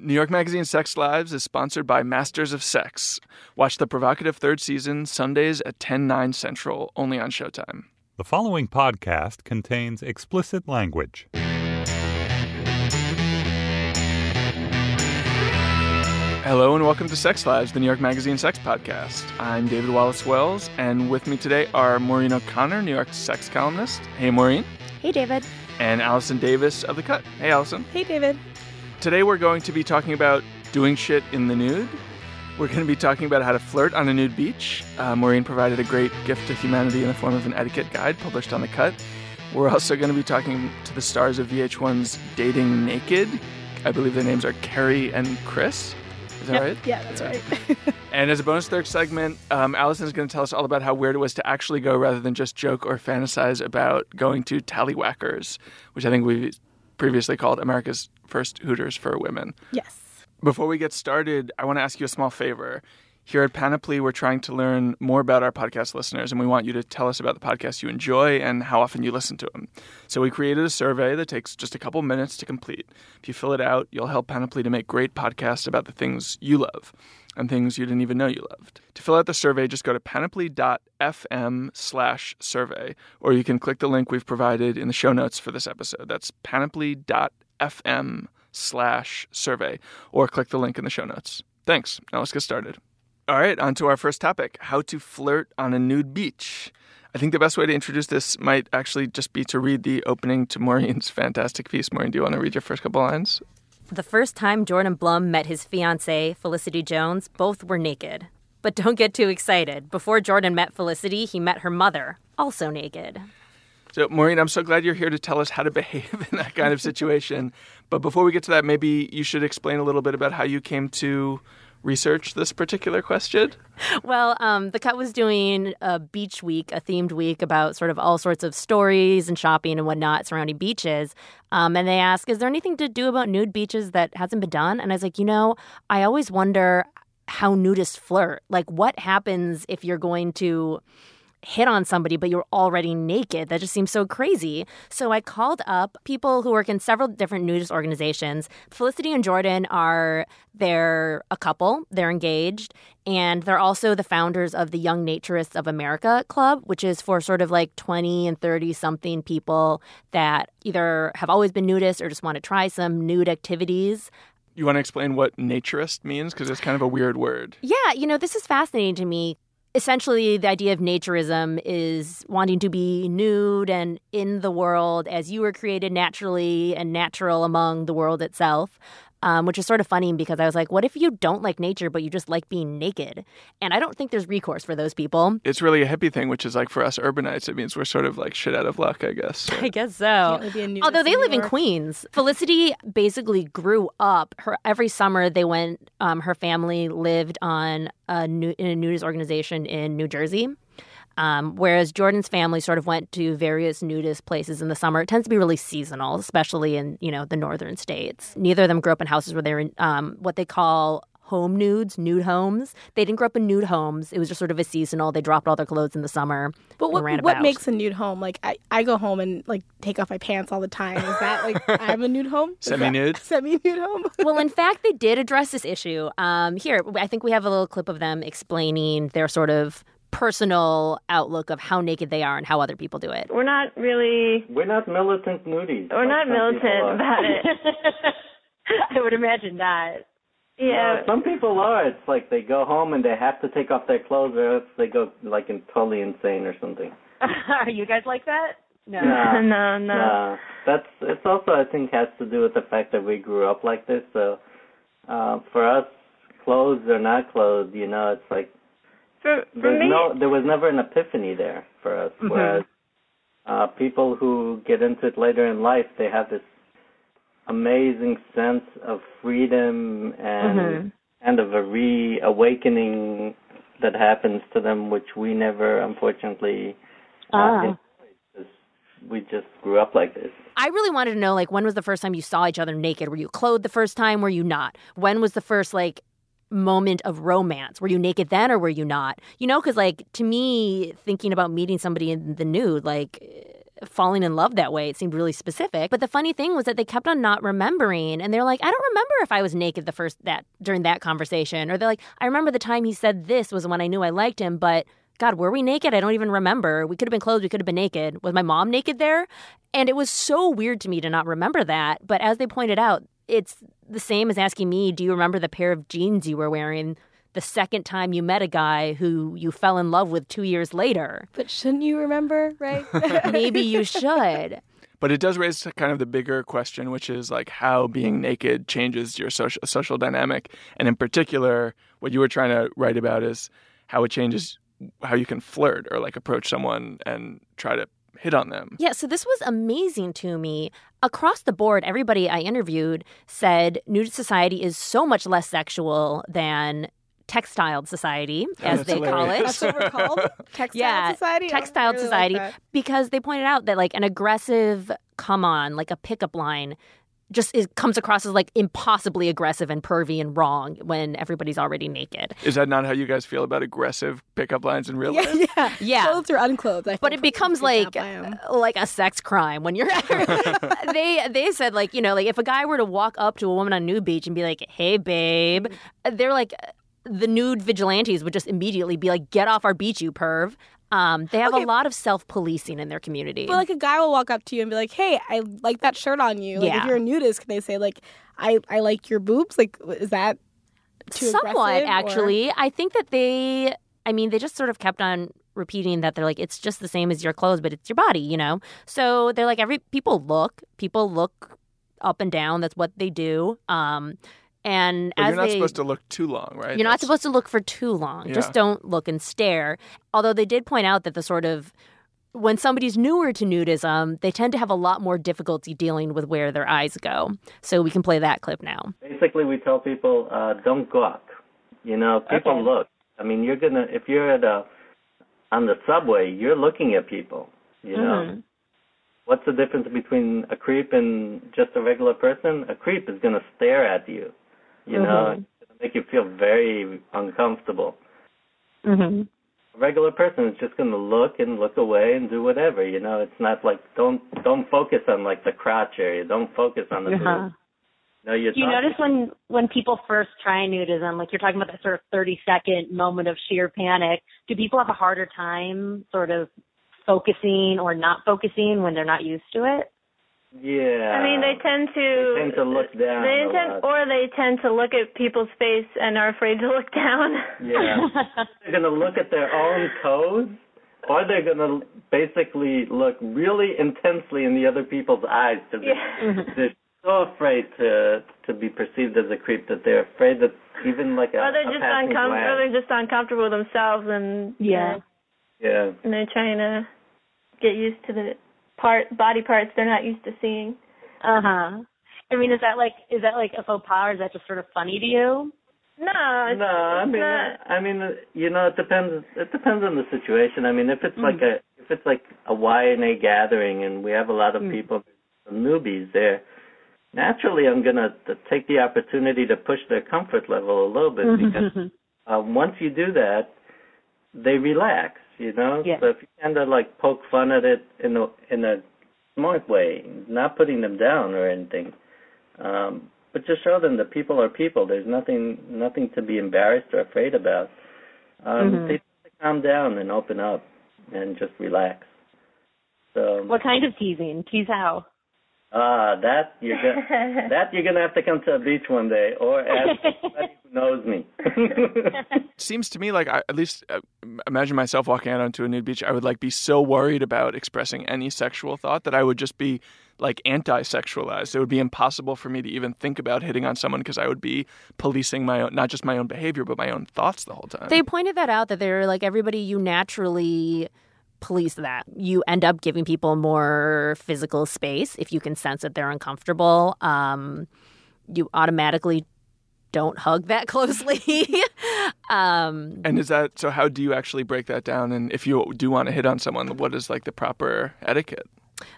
New York Magazine Sex Lives is sponsored by Masters of Sex. Watch the provocative third season Sundays at 10, 9 central, only on Showtime. The following podcast contains explicit language. Hello and welcome to Sex Lives, the New York Magazine Sex Podcast. I'm David Wallace Wells, and with me today are Maureen O'Connor, New York sex columnist. Hey, Maureen. Hey, David. And Allison Davis of The Cut. Hey, Allison. Hey, David. Today we're going to be talking about doing shit in the nude. We're going to be talking about how to flirt on a nude beach. Uh, Maureen provided a great gift to humanity in the form of an etiquette guide published on The Cut. We're also going to be talking to the stars of VH1's Dating Naked. I believe their names are Carrie and Chris. Is that yep. right? Yeah, that's right. and as a bonus third segment, um, Allison is going to tell us all about how weird it was to actually go rather than just joke or fantasize about going to Tallywackers, which I think we've previously called America's first Hooters for women. Yes. Before we get started, I want to ask you a small favor. Here at Panoply, we're trying to learn more about our podcast listeners, and we want you to tell us about the podcasts you enjoy and how often you listen to them. So we created a survey that takes just a couple minutes to complete. If you fill it out, you'll help Panoply to make great podcasts about the things you love and things you didn't even know you loved. To fill out the survey, just go to panoply.fm slash survey, or you can click the link we've provided in the show notes for this episode. That's panoply.fm slash survey, or click the link in the show notes. Thanks. Now let's get started. All right, on to our first topic how to flirt on a nude beach. I think the best way to introduce this might actually just be to read the opening to Maureen's fantastic piece. Maureen, do you want to read your first couple lines? The first time Jordan Blum met his fiancee, Felicity Jones, both were naked. But don't get too excited. Before Jordan met Felicity, he met her mother, also naked. So, Maureen, I'm so glad you're here to tell us how to behave in that kind of situation. but before we get to that, maybe you should explain a little bit about how you came to research this particular question? Well, um, the cut was doing a beach week, a themed week about sort of all sorts of stories and shopping and whatnot surrounding beaches. Um, and they asked, "Is there anything to do about nude beaches that hasn't been done?" And I was like, you know, I always wonder how nudists flirt. Like, what happens if you're going to hit on somebody, but you're already naked. That just seems so crazy. So I called up people who work in several different nudist organizations. Felicity and Jordan are they're a couple, they're engaged, and they're also the founders of the Young Naturists of America Club, which is for sort of like 20 and 30 something people that either have always been nudists or just want to try some nude activities. You want to explain what naturist means? Because it's kind of a weird word. Yeah, you know, this is fascinating to me essentially the idea of naturism is wanting to be nude and in the world as you were created naturally and natural among the world itself um, which is sort of funny because I was like, what if you don't like nature, but you just like being naked? And I don't think there's recourse for those people. It's really a hippie thing, which is like for us urbanites, it means we're sort of like shit out of luck, I guess. I guess so. Although they live in Queens. Felicity basically grew up. Her every summer they went. Um, her family lived on a new, in a nudist organization in New Jersey. Um, whereas Jordan's family sort of went to various nudist places in the summer. It tends to be really seasonal, especially in you know the northern states. Neither of them grew up in houses where they were in um, what they call home nudes, nude homes. They didn't grow up in nude homes. It was just sort of a seasonal. They dropped all their clothes in the summer. But what what makes a nude home? Like I, I go home and like take off my pants all the time. Is that like I'm a nude home? Semi nude. Semi nude home. well, in fact, they did address this issue. Um, here, I think we have a little clip of them explaining their sort of personal outlook of how naked they are and how other people do it. We're not really. We're not militant nudies. We're not militant about it. I would imagine not. Yeah. No, some people are. It's like they go home and they have to take off their clothes or else they go like in totally insane or something. are you guys like that? No. Nah, no, no. Nah. That's it's also I think has to do with the fact that we grew up like this. So uh for us, clothes or not clothes, you know, it's like for, for me, no, there was never an epiphany there for us. Mm-hmm. Whereas uh, people who get into it later in life, they have this amazing sense of freedom and mm-hmm. kind of a reawakening that happens to them, which we never, unfortunately, uh, ah. we just grew up like this. I really wanted to know, like, when was the first time you saw each other naked? Were you clothed the first time? Were you not? When was the first like moment of romance? Were you naked then or were you not? You know, because like to me, thinking about meeting somebody in the nude, like falling in love that way. It seemed really specific. But the funny thing was that they kept on not remembering, and they're like, I don't remember if I was naked the first that during that conversation, or they're like, I remember the time he said this was when I knew I liked him, but. God, were we naked? I don't even remember. We could have been clothed. We could have been naked. Was my mom naked there? And it was so weird to me to not remember that. But as they pointed out, it's the same as asking me, do you remember the pair of jeans you were wearing the second time you met a guy who you fell in love with two years later? But shouldn't you remember, right? Maybe you should. But it does raise kind of the bigger question, which is like how being naked changes your social social dynamic, and in particular, what you were trying to write about is how it changes how you can flirt or like approach someone and try to hit on them. Yeah, so this was amazing to me. Across the board, everybody I interviewed said nude society is so much less sexual than textiled society, oh, as that's they call it. That's what we're called? Textile yeah, society? Oh, I textile really society, that. because they pointed out that like an aggressive come on, like a pickup line, just is, comes across as like impossibly aggressive and pervy and wrong when everybody's already naked. Is that not how you guys feel about aggressive pickup lines in real Yeah, life? yeah. Yeah. Clothed or unclothed. I but it becomes like freaked out by 'em. uh, like a sex crime when you're they they said like you know like if a guy were to walk up to a woman on nude beach and be like hey babe they're like the nude vigilantes would just immediately be like get off our beach you perv um, they have Okay. a lot of self-policing in their community But like a guy will walk up to you and be like, "Hey, I like that shirt on you." Like Yeah. if you're a nudist, can they say like, "I I like your boobs"? Like is that too somewhat aggressive, or- actually i think that they i mean they just sort of kept on repeating that they're like it's just the same as your clothes but it's your body you know so they're like every people look people look up and down that's what they do um and But as you're not they, supposed to look too long, right? you're not supposed to look for too long just don't look and stare although they did point out that the sort of when somebody's newer to nudism they tend to have a lot more difficulty dealing with where their eyes go so we can play that clip now Basically, we tell people uh, don't gawk. You know, people Okay. look. I mean, you're gonna if you're at a on the subway, you're looking at people. You know, Mhm. what's the difference between a creep and just a regular person? A creep is gonna stare at you. You know, Mhm. it's gonna make you feel very uncomfortable. Mhm. A regular person is just gonna look and look away and do whatever. You know, it's not like don't don't focus on like the crotch area. Don't focus on the Uh-huh. No, you're Do you notice when when people first try nudism, like you're talking about that sort of 30 second moment of sheer panic, do people have a harder time sort of focusing or not focusing when they're not used to it? Yeah. I mean, they tend to They tend to look down They a tend, lot. or they tend to look at people's face and are afraid to look down. Yeah. they're gonna look at their own toes, or they're gonna basically look really intensely in the other people's eyes because Yeah. they're so afraid to to be perceived as a creep that they're afraid that even like a, or they're a just passing uncom- or they're just uncomfortable with themselves, and you Yeah. know, Yeah. and they're trying to get used to the part body parts they're not used to seeing. Uh huh. I mean, is that like is that like a faux pas, or is that just sort of funny to you? No, it's, No, I mean, not. I mean, you know, it depends. It depends on the situation. I mean, if it's like Mm-hmm. a if it's like a YNA gathering and we have a lot of Mm. people, newbies there, naturally, I'm gonna t- take the opportunity to push their comfort level a little bit because uh, once you do that, they relax. You know, so if you kind of like poke fun at it in a in a smart way, not putting them down or anything. Um, but just show them that people are people. There's nothing nothing to be embarrassed or afraid about. Um, Mhm. They have to calm down and open up and just relax. So what kind of teasing? Tease how? Ah, that you're gonna that you're gonna have to come to a beach one day or ask somebody who knows me. seems to me like I, at least uh, imagine myself walking out onto a nude beach. I would like be so worried about expressing any sexual thought that I would just be like anti-sexualized. It would be impossible for me to even think about hitting on someone because I would be policing my own, not just my own behavior, but my own thoughts the whole time. They pointed that out that they're like everybody you naturally police that. You end up giving people more physical space if you can sense that they're uncomfortable. Um, you automatically don't hug that closely. um, and is that so? How do you actually break that down? And if you do want to hit on someone, what is like the proper etiquette?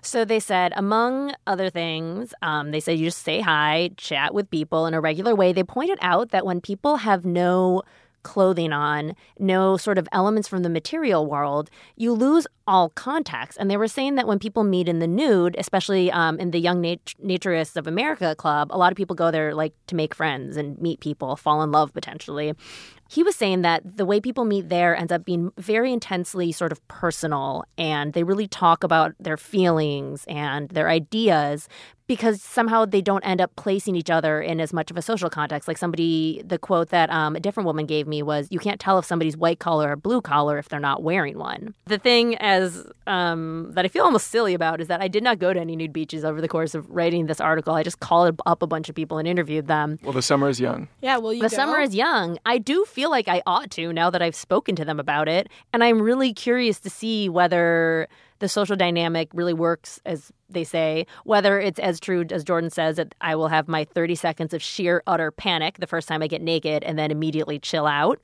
So they said, among other things, um, they said you just say hi, chat with people in a regular way. They pointed out that when people have no clothing on, no sort of elements from the material world, you lose all context. And they were saying that when people meet in the nude, especially um, in the Young Nat- Naturists of America Club, a lot of people go there like to make friends and meet people, fall in love potentially. He was saying that the way people meet there ends up being very intensely sort of personal, and they really talk about their feelings and their ideas because somehow they don't end up placing each other in as much of a social context. Like somebody, the quote that um, a different woman gave me was, "You can't tell if somebody's white collar or blue collar if they're not wearing one." The thing as um, that I feel almost silly about is that I did not go to any nude beaches over the course of writing this article. I just called up a bunch of people and interviewed them. Well, the summer is young. Yeah, well, you The go. summer is young. I do feel like I ought to now that I've spoken to them about it. And I'm really curious to see whether the social dynamic really works as they say, whether it's as true as Jordan says that I will have my 30 seconds of sheer utter panic the first time I get naked and then immediately chill out.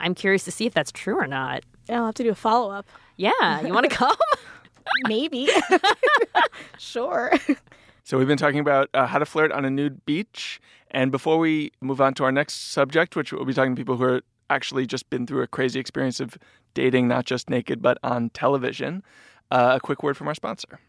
I'm curious to see if that's true or not. Yeah, I'll have to do a follow up. Yeah, you want to come? Maybe. sure. So we've been talking about uh, how to flirt on a nude beach, and before we move on to our next subject, which we'll be talking to people who are actually just been through a crazy experience of dating, not just naked but on television, uh, a quick word from our sponsor.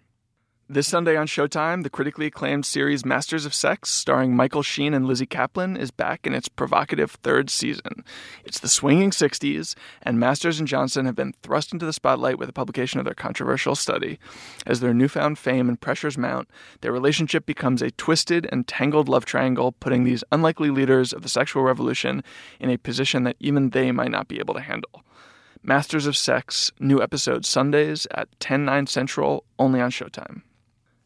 This Sunday on Showtime, the critically acclaimed series Masters of Sex, starring Michael Sheen and Lizzy Caplan, is back in its provocative third season. It's the swinging 60s, and Masters and Johnson have been thrust into the spotlight with the publication of their controversial study. As their newfound fame and pressures mount, their relationship becomes a twisted and tangled love triangle, putting these unlikely leaders of the sexual revolution in a position that even they might not be able to handle. Masters of Sex, new episodes Sundays at 10, 9 Central, only on Showtime.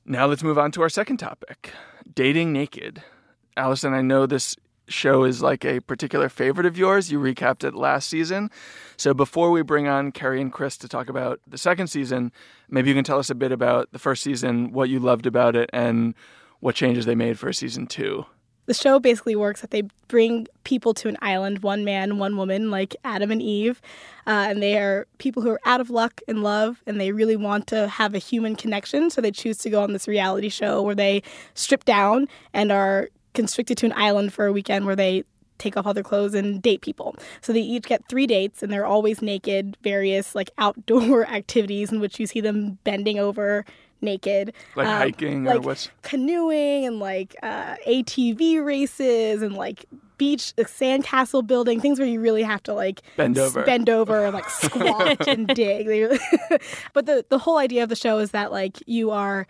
Now let's move on to our second topic dating naked. Allison, I know this show is like a particular favorite of yours. You recapped it last season. So before we bring on Carrie and Chris to talk about the second season, maybe you can tell us a bit about the first season, what you loved about it, and what changes they made for season two. The show basically works that they bring people to an island, one man, one woman, like Adam and Eve, uh, and they are people who are out of luck in love, and they really want to have a human connection, so they choose to go on this reality show where they strip down and are constricted to an island for a weekend where they take off all their clothes and date people. So they each get three dates and they're always naked, various like outdoor activities in which you see them bending over naked. Like Um, hiking or like what's canoeing and like uh, ATV races and like beach like, sandcastle building things where you really have to like Bend over. bend over and like squat and dig but the the whole idea of the show is that like you are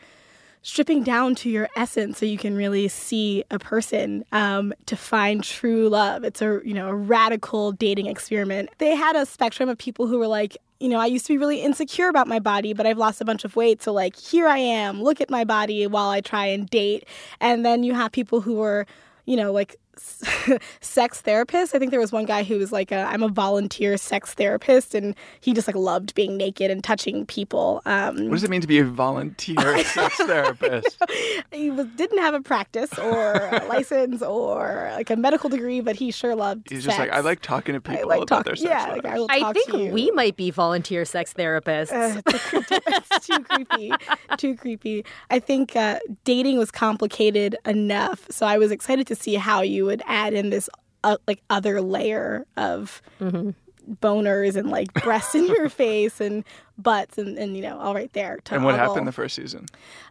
stripping down to your essence so you can really see a person um, to find true love it's a you know a radical dating experiment they had a spectrum of people who were like you know i used to be really insecure about my body but i've lost a bunch of weight. So like here i am look at my body while i try and date. And then you have people who are, you know like sex therapists. I think there was one guy who was like, i am a volunteer sex therapist, and he just like loved being naked and touching people. Um, What does it mean to be a volunteer sex therapist? he was, didn't have a practice or a license or like a medical degree, but he sure loved. He's just like. I like talking to people I like about talking. their sex Yeah, like. I will I think to you. we might be volunteer sex therapists. Uh, it's, a it's too creepy. Too creepy. I think uh, dating was complicated enough, so I was excited to see how you would add in this uh, like other layer of boners and like breasts in your face and butts and, and you know all right there. To and what ogle. happened the first season?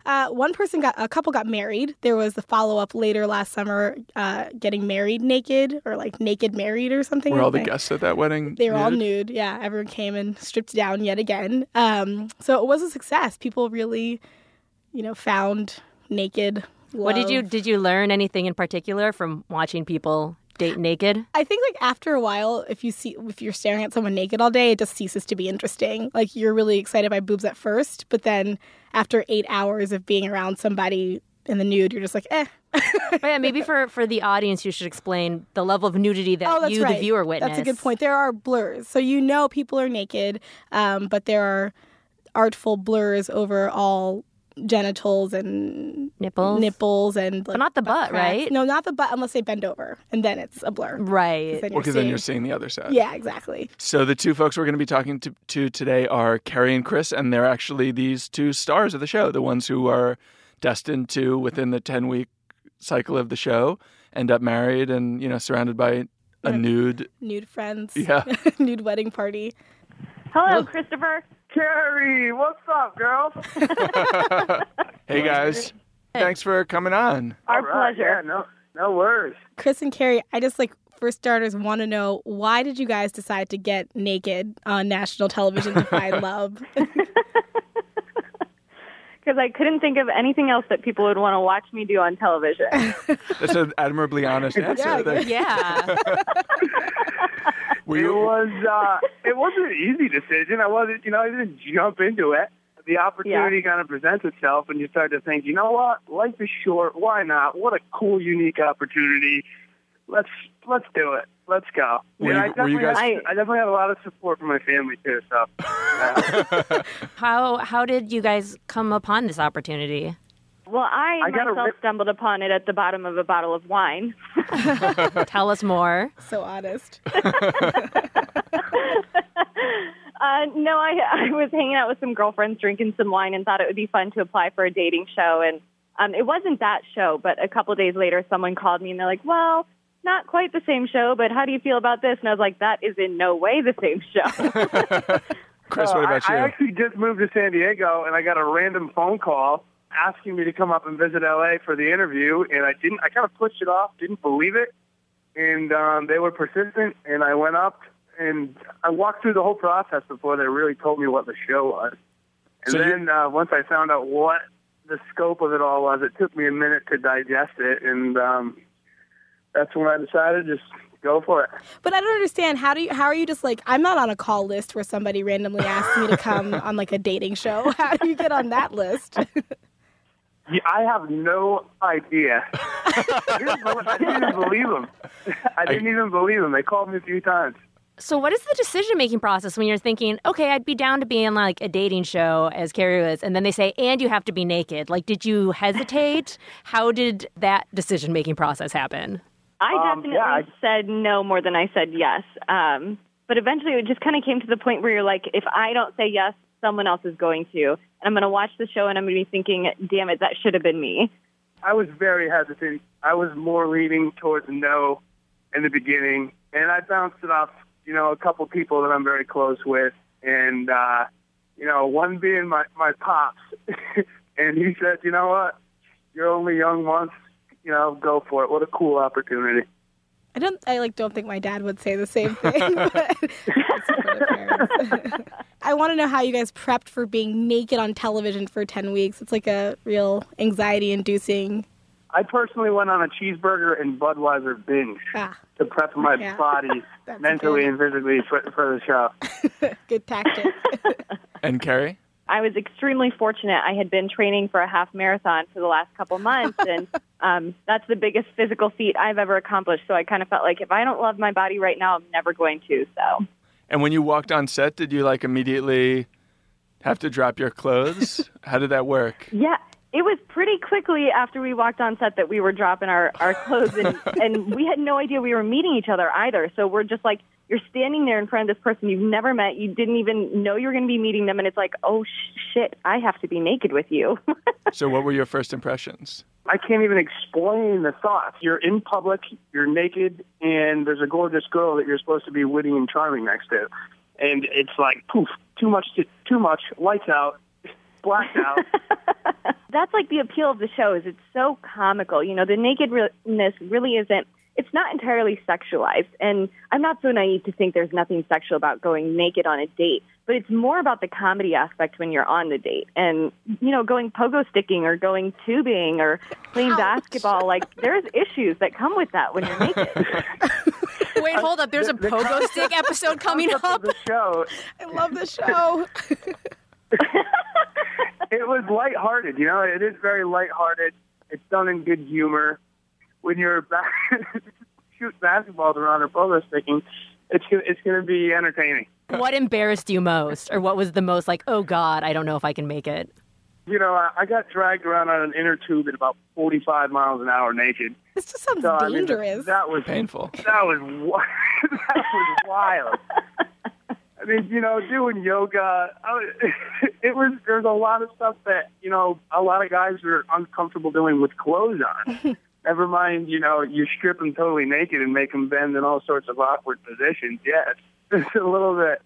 Uh, one person got a couple got married. There was the follow up later last summer, uh, getting married naked or like naked married or something. Were all the guests at that wedding? they were all nude? nude. Yeah, everyone came and stripped down yet again. Um, so it was a success. People really, you know, found naked. What did you did you learn anything in particular from watching people date naked? I think like after a while, if you see if you're staring at someone naked all day, it just ceases to be interesting. Like you're really excited by boobs at first, but then after eight hours of being around somebody in the nude, you're just like, eh. But yeah, maybe for for the audience, you should explain the level of nudity that Oh, you, right. the viewer, witness. That's a good point. There are blurs, so you know people are naked, um, but there are artful blurs over all genitals and Nipples? nipples, and But not the butt, cracks. right? No, not the butt unless they bend over, and then it's a blur. Right. Then Well, because then you're seeing the other side. Yeah, exactly. So the two folks we're going to be talking to, to today are Carrie and Chris, and they're actually these two stars of the show, the ones who are destined to, within the 10 week cycle of the show, end up married and, you know, surrounded by a nude. Nude friends. Yeah. Nude wedding party. Hello, Christopher. Carrie, what's up, girl? Hey guys, thanks for coming on. Our All right, pleasure. Yeah, no, no worries. Chris and Carrie, I just like for starters want to know why did you guys decide to get naked on national television to find love? Because I couldn't think of anything else that people would want to watch me do on television. That's an admirably honest answer. Yeah, Yeah. It was uh it wasn't an easy decision. I wasn't you know, I didn't jump into it. The opportunity kind of presents itself and you start to think, you know what? Life is short, why not? What a cool, unique opportunity. Let's let's do it. Let's go. Were you- I were you definitely guys- had- I definitely had a lot of support from my family too, so yeah. how how did you guys come upon this opportunity? well, I, I myself rip- stumbled upon it at the bottom of a bottle of wine. Tell us more. so honest. Uh, no, I I was hanging out with some girlfriends, drinking some wine, and thought it would be fun to apply for a dating show. And um, it wasn't that show, but a couple days later, someone called me and they're like, "Well, not quite the same show, but how do you feel about this?" And I was like, "That is in no way the same show." Chris? Uh, What about I, you? I actually just moved to San Diego, and I got a random phone call asking me to come up and visit LA for the interview, and I didn't. I kind of pushed it off, didn't believe it, and um, they were persistent, and I went up, and I walked through the whole process before they really told me what the show was. And So you- then uh, once I found out what the scope of it all was, it took me a minute to digest it, and um, that's when I decided just go for it. But I don't understand how do you how are you just like I'm not on a call list where somebody randomly asks me to come on like a dating show. How do you get on that list? Yeah, I have no idea. I didn't even believe them. I didn't even believe them. They called me a few times. So, what is the decision making process when you're thinking, okay, I'd be down to be in like a dating show as Carrie was, and then they say, and you have to be naked? Like, did you hesitate? How did that decision making process happen? I Um, definitely yeah, I- said no more than I said yes. Um, but eventually, it just kind of came to the point where you're like, if I don't say yes, someone else is going to, and I'm going to watch the show, and I'm going to be thinking, damn it, that should have been me. I was very hesitant. I was more leaning towards no in the beginning, and I bounced it off, you know, a couple people that I'm very close with, and uh, you know, one being my my pops, and he said, you know what, you're only young once, you know, go for it. What a cool opportunity. I don't I like don't think my dad would say the same thing. but that's for the parents. I want to know how you guys prepped for being naked on television for 10 weeks. It's like a real anxiety inducing I personally went on a cheeseburger and Budweiser binge ah, to prep my Yeah. body mentally good. and physically for, for the show. good tactic. And Carrie? I was extremely fortunate. I had been training for a half marathon for the last couple months, and um, that's the biggest physical feat I've ever accomplished. So I kind of felt like if I don't love my body right now, I'm never going to. So And when you walked on set, did you like immediately have to drop your clothes? How did that work? yeah, it was pretty quickly after we walked on set that we were dropping our our clothes, and and we had no idea we were meeting each other either. So we're just like. You're standing there in front of this person you've never met. You didn't even know you were going to be meeting them, and it's like, oh sh- shit, I have to be naked with you. So, what were your first impressions? I can't even explain the thoughts. You're in public, you're naked, and there's a gorgeous girl that you're supposed to be witty and charming next to, and it's like poof, too much, to, too much, lights out, blacked out. that's like the appeal of the show is it's so comical. You know, the nakedness really isn't. It's not entirely sexualized, and I'm not so naive to think there's nothing sexual about going naked on a date. But it's more about the comedy aspect when you're on the date, and you know, going pogo sticking or going tubing or playing Ouch. basketball. Like there's issues that come with that when you're naked. Wait, hold up. There's a the- the pogo stick episode coming Concept up. of the show, I love the show. it was lighthearted. You know, it is very lighthearted. It's done in good humor. When you're back, shoot basketballs around or pogo sticking, it's gonna, it's going to be entertaining. What embarrassed you most, or what was the most like, oh God, I don't know if I can make it? You know, I, I got dragged around on an inner tube at about 45 miles an hour naked. This just sounds So, I mean, dangerous. that was Painful. That was that was wild. I mean, you know, doing yoga, I was, it was there's a lot of stuff that you know a lot of guys are uncomfortable doing with clothes on. Never mind, you know, you strip them totally naked and make them bend in all sorts of awkward positions. Yes, it's a little bit,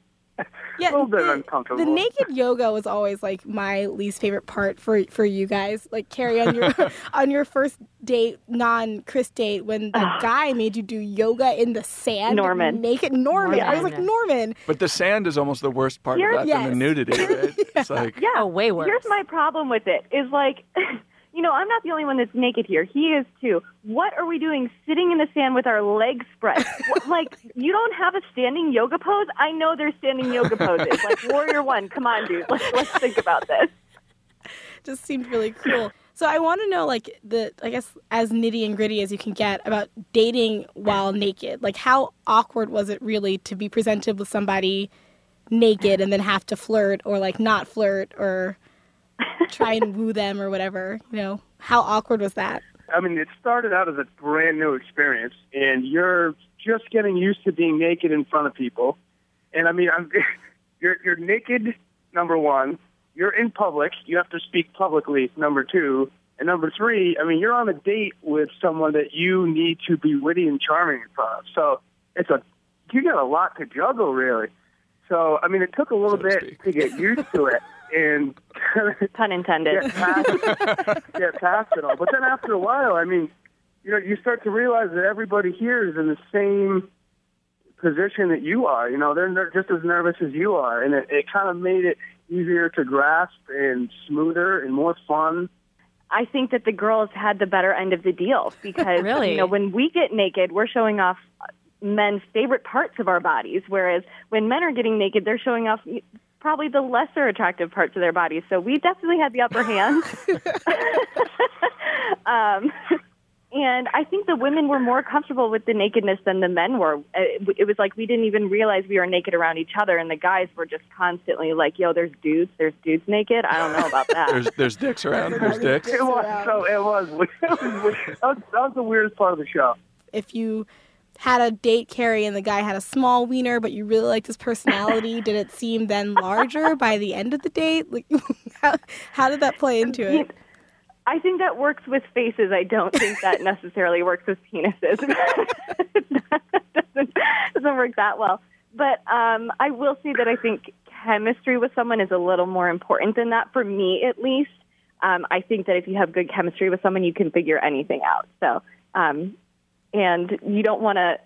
Yeah, a little bit the, uncomfortable. the naked yoga was always like my least favorite part for for you guys. Like Carrie on your on your first date, non Chris date, when the guy made you do yoga in the sand, Norman. naked Norman. I was like Norman. Norman. But the sand is almost the worst part Here's- of that than the nudity, right? It's like Yeah. Oh, way worse. Here's my problem with it is like, you know, I'm not the only one that's naked here. He is too. What are we doing sitting in the sand with our legs spread? What- like, you don't have a standing yoga pose? I know there's standing yoga poses. Like, Warrior One, come on, dude. Let's, let's think about this. Just seemed really cool. So I want to know, like the I guess as nitty and gritty as you can get about dating while naked. Like how awkward was it really to be presented with somebody naked and then have to flirt or like not flirt or try and woo them or whatever? You know, how awkward was that? I mean, it started out as a brand new experience, and you're just getting used to being naked in front of people. And I mean, I'm, you're you're naked. Number one, you're in public. You have to speak publicly. Number two, and number three, I mean, you're on a date with someone that you need to be witty and charming in front of. So it's a you got a lot to juggle, really. So I mean, it took a little So to bit speak. to get used to it, and Pun intended. get past, get past it all. But then after a while, I mean, you know, you start to realize that everybody here is in the same position that you are. You know, they're ner- just as nervous as you are, and it, it kind of made it easier to grasp and smoother and more fun. I think that the girls had the better end of the deal because Really? you know when we get naked, we're showing off men's favorite parts of our bodies, whereas when men are getting naked, they're showing off probably the lesser attractive parts of their bodies. So we definitely had the upper hand. um, and I think the women were more comfortable with the nakedness than the men were. It, it was like we didn't even realize we were naked around each other, and the guys were just constantly like, "Yo, there's dudes, there's dudes naked." I don't know about that. there's there's dicks around. There's dicks. It was so. It. It was that, was that was the weirdest part of the show. If you had a date Carrie and the guy had a small wiener but you really liked his personality, did it seem then larger by the end of the date? Like how, how did that play into it? I think that works with faces. I don't think that necessarily works with penises. doesn't, doesn't work that well. But um, I will say that I think chemistry with someone is a little more important than that for me, at least. Um, I think that if you have good chemistry with someone, you can figure anything out. So, um, and you don't want to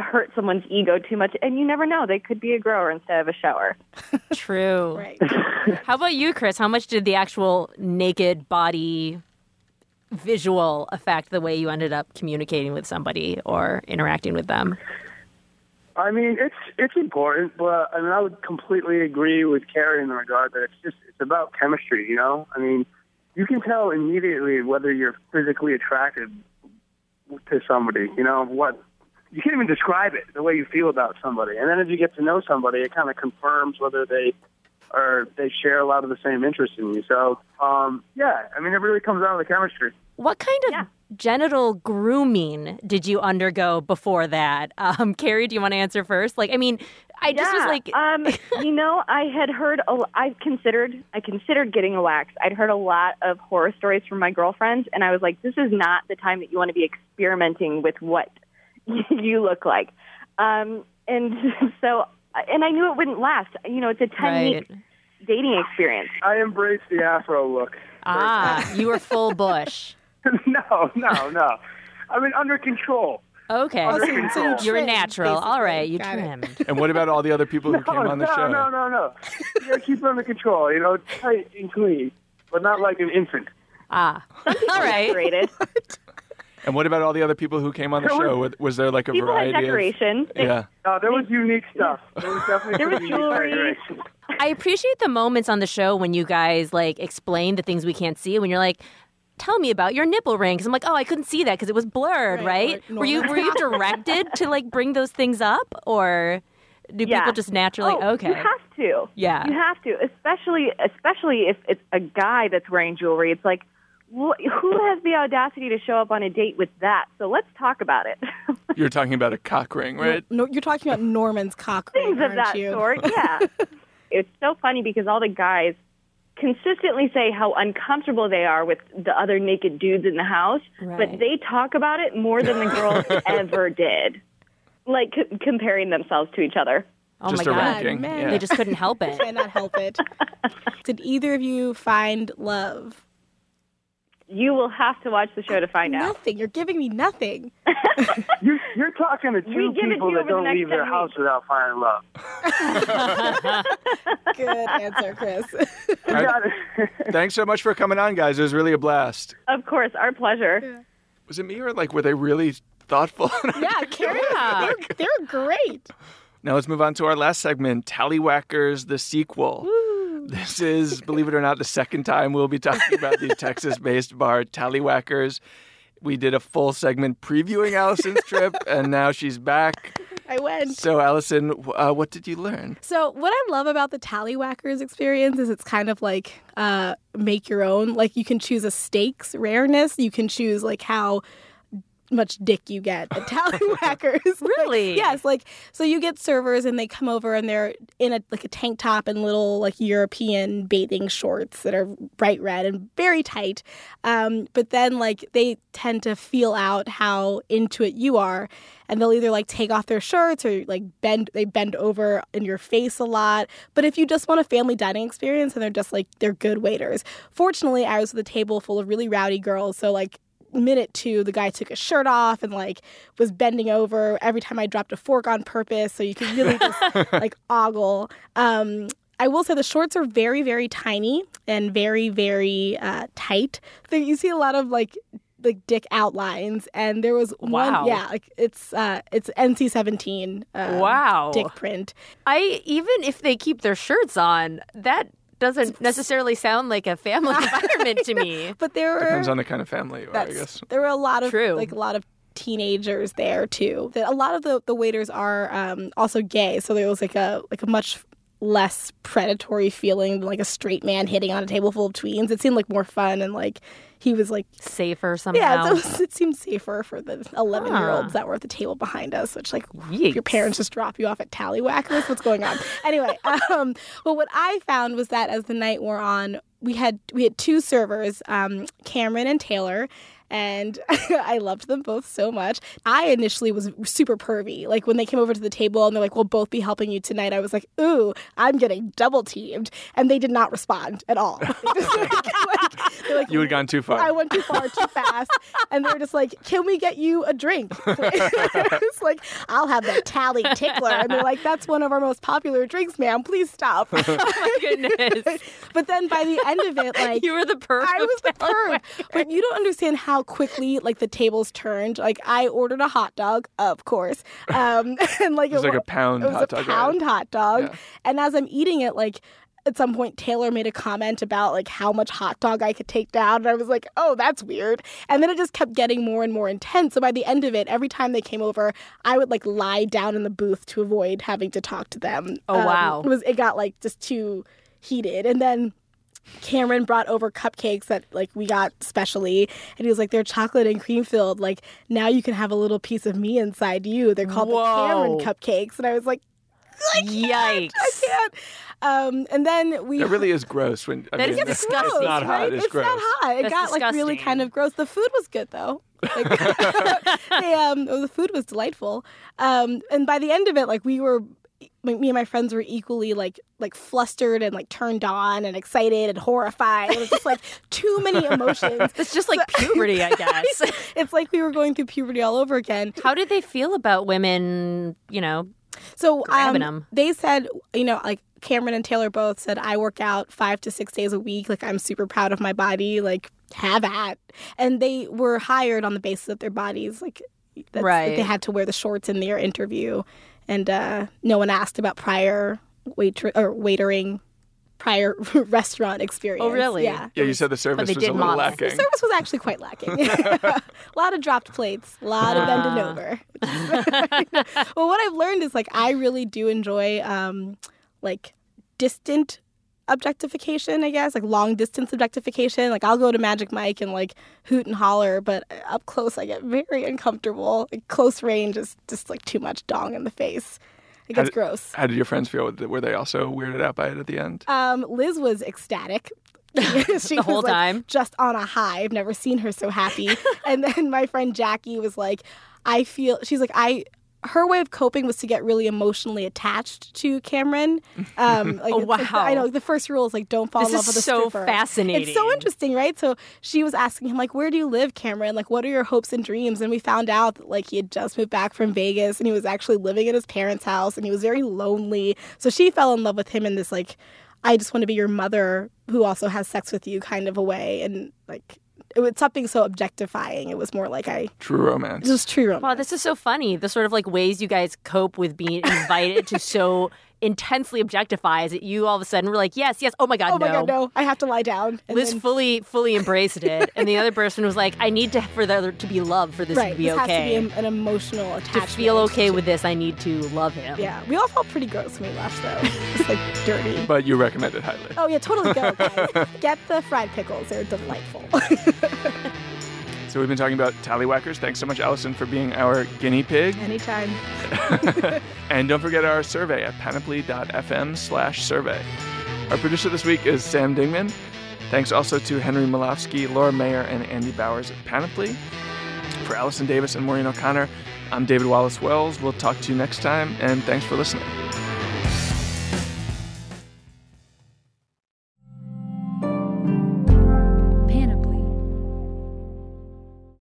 hurt someone's ego too much. And you never know; they could be a grower instead of a shower. True. Right. How about you, Chris? How much did the actual naked body visual affect the way you ended up communicating with somebody or interacting with them? I mean, it's it's important, but I mean, I would completely agree with Carrie in the regard that it's just it's about chemistry. You know, I mean, you can tell immediately whether you're physically attracted to somebody. You know what? You can't even describe it the way you feel about somebody, and then as you get to know somebody, it kind of confirms whether they or they share a lot of the same interests in you. So, um, yeah, I mean, it really comes down to the chemistry. What kind of Yeah. Genital grooming did you undergo before that? Um, Carrie, do you want to answer first? Like, I mean, I just was like, um, you know, I had heard, a, I considered, I considered getting a wax. I'd heard a lot of horror stories from my girlfriends, and I was like, this is not the time that you want to be experimenting with what you look like. Um, and so, and I knew it wouldn't last. You know, it's a ten right. week dating experience. I embrace the afro look. Ah, you were full bush. no, no, no. I mean, under control. Okay. Under so you control. You were trimmed, natural. All basically. right, you Got it. trimmed. And what about all the other people who came on the no, show? No, no, no, You gotta keep it under control. You know, tight and clean, but not like an infant. Ah, all right. And what about all the other people who came on the There was- show? Was, was there like a People had variety decoration. of? Yeah. No, there was unique stuff. There was definitely There was jewelry. I appreciate the moments on the show when you guys like explain the things we can't see. When you're like, "Tell me about your nipple ring," 'Cause I'm like, "Oh, I couldn't see that because it was blurred." Right, Right? or Were you were you directed to like bring those things up, or do Yeah. people just naturally? oh, okay. You have to. Yeah. You have to, especially especially if it's a guy that's wearing jewelry. It's like, wh- who has the audacity to show up on a date with that? So let's talk about it. You're talking about a cock ring, right? No, you're talking about Norman's cock ring, Things of aren't that you? sort. Yeah. it's so funny because all the guys consistently say how uncomfortable they are with the other naked dudes in the house, Right. but they talk about it more than the girls ever did. Like c- comparing themselves to each other. Oh Just my god. man. Yeah. They just couldn't help it. Cannot help it. Did either of you find love? You will have to watch the show to find out. Nothing. You're giving me nothing. You're, you're talking to two give it to people that don't leave their 10 house without finding love. Good answer, Chris. You gotta- Thanks so much for coming on, guys. It was really a blast. Of course, our pleasure. Was it me or like were they really thoughtful? yeah, Karen. Yeah. They're, they're great. Now let's move on to our last segment, Tallywackers, the sequel. This is, believe it or not, the second time we'll be talking about the Texas-based bar Tallywackers. We did a full segment previewing Allison's trip, and now she's back. I went. So, Allison, uh, what did you learn? So what I love about the Tallywackers experience is it's kind of like uh, make your own. Like you can choose a stakes rareness. You can choose like how much dick you get at Tallywackers. Really? yes. Like so you get servers and they come over and they're in a like a tank top and little like European bathing shorts that are bright red and very tight. Um, but then like they tend to feel out how into it you are and they'll either like take off their shirts or like bend they bend over in your face a lot but if you just want a family dining experience and they're just like they're good waiters fortunately i was at a table full of really rowdy girls so like minute two the guy took his shirt off and like was bending over every time i dropped a fork on purpose so you could really just like ogle um I will say the shorts are very, very tiny and very, very uh, tight. There, you see a lot of like like dick outlines, and there was Wow. one, yeah, like it's uh, it's NC seventeen, uh, Wow. dick print. I even if they keep their shirts on, that doesn't necessarily sound like a family environment to me. But there were Depends on the kind of family you are, I guess. there were a lot of True. like a lot of teenagers there too. That a lot of the, the waiters are um, also gay, so there was like a like a much less predatory feeling than like a straight man hitting on a table full of tweens. It seemed like more fun and like he was like Safer somehow. yeah, it, was, it seemed safer for the eleven year olds that were at the table behind us. Which like your parents just drop you off at Tallywackers. What's going on? anyway, um, but what I found was that as the night wore on, we had we had two servers, um, Cameron and Taylor. And I loved them both so much. I initially was super pervy. Like when they came over to the table and they're like, "We'll both be helping you tonight." I was like, "Ooh, I'm getting double teamed," and they did not respond at all. Like, they're like, You had gone too far. I went too far, too fast, and they're just like, "Can we get you a drink?" it's like, "I'll have the tally tickler," and they're like, "That's one of our most popular drinks, ma'am. Please stop." Oh my goodness. but then by the end of it, like. you were the perv. I was the perv, but you don't understand how quickly like the tables turned. Like I ordered a hot dog, of course, um, and like It was like wa- a pound it was hot a dog, right? pound hot dog, Yeah. and as I'm eating it, like at some point Taylor made a comment about like how much hot dog I could take down, and I was like, oh, that's weird. And then it just kept getting more and more intense. So by the end of it, every time they came over, I would like lie down in the booth to avoid having to talk to them. Oh, Um, wow. It was it got like just too heated, and then. Cameron brought over cupcakes that like we got specially, and he was like, "They're chocolate and cream filled. Like now you can have a little piece of me inside you. They're called the Cameron cupcakes." And I was like, Yikes. I can't. Um, and then we. It really is gross. When I That mean, is it's disgusting, not hot. right? It's, It's gross. not hot. It That's got like really kind of gross. The food was good though. Like, they, um, the food was delightful. Um, and by the end of it, like we were, me and my friends were equally like like flustered and like turned on and excited and horrified. It was just like too many emotions. It's just like puberty, I guess. it's like we were going through puberty all over again. How did they feel about women, you know? So um, they said, you know, like Cameron and Taylor both said, I work out five to six days a week. Like I'm super proud of my body. Like have at. And they were hired on the basis of their bodies. Like that's, Right. They had to wear the shorts in their interview, and uh, no one asked about prior wait or waitering. Prior restaurant experience. Oh, really? Yeah. Yeah, you said the service was a did little model. lacking. The service was actually quite lacking. a lot of dropped plates, a lot of bending Ah. over. well, what I've learned is like I really do enjoy um, like distant objectification, I guess, like long distance objectification. Like I'll go to Magic Mike and like hoot and holler, but up close I get very uncomfortable. Like close range is just like too much dong in the face. It How gets did- gross. How did your friends feel? Were they also weirded out by it at the end? Um, Liz was ecstatic. she The whole was, like, time? just on a high. I've never seen her so happy. and then my friend Jackie was like, I feel she's like I. Her way of coping was to get really emotionally attached to Cameron. Um, like, Oh, it's like wow. I know the first rule is like don't fall This in love with a so stripper. fascinating. It's so interesting, right? So she was asking him like, "Where do you live, Cameron? Like, what are your hopes and dreams?" And we found out that like he had just moved back from Vegas and he was actually living at his parents' house and he was very lonely. So she fell in love with him in this like, "I just want to be your mother who also has sex with you" kind of a way, and like it was something so objectifying. It was more like I True romance. it was true romance. Wow, this is so funny. The sort of like ways you guys cope with being invited to so intensely objectifies that you all of a sudden were like, yes, yes, oh my god, oh no. my god, no! I have to lie down. And Liz then- fully fully embraced it, and the other person was like, "I need to for there to be love for this right, to be this okay. has to be an, emotional emotional to feel okay with this, I need to love him." Yeah, we all felt pretty gross when we left, though. It's like dirty. But you recommend it highly. Oh yeah, totally go, guys. Get the fried pickles; they're delightful. So we've been talking about Tallywackers. Thanks so much, Allison, for being our guinea pig. Anytime. and don't forget our survey at panoply.fm slash survey. Our producer this week is Sam Dingman. Thanks also to Henry Molofsky, Laura Mayer, and Andy Bowers at Panoply. For Allison Davis and Maureen O'Connor, I'm David Wallace Wells. We'll talk to you next time, and thanks for listening.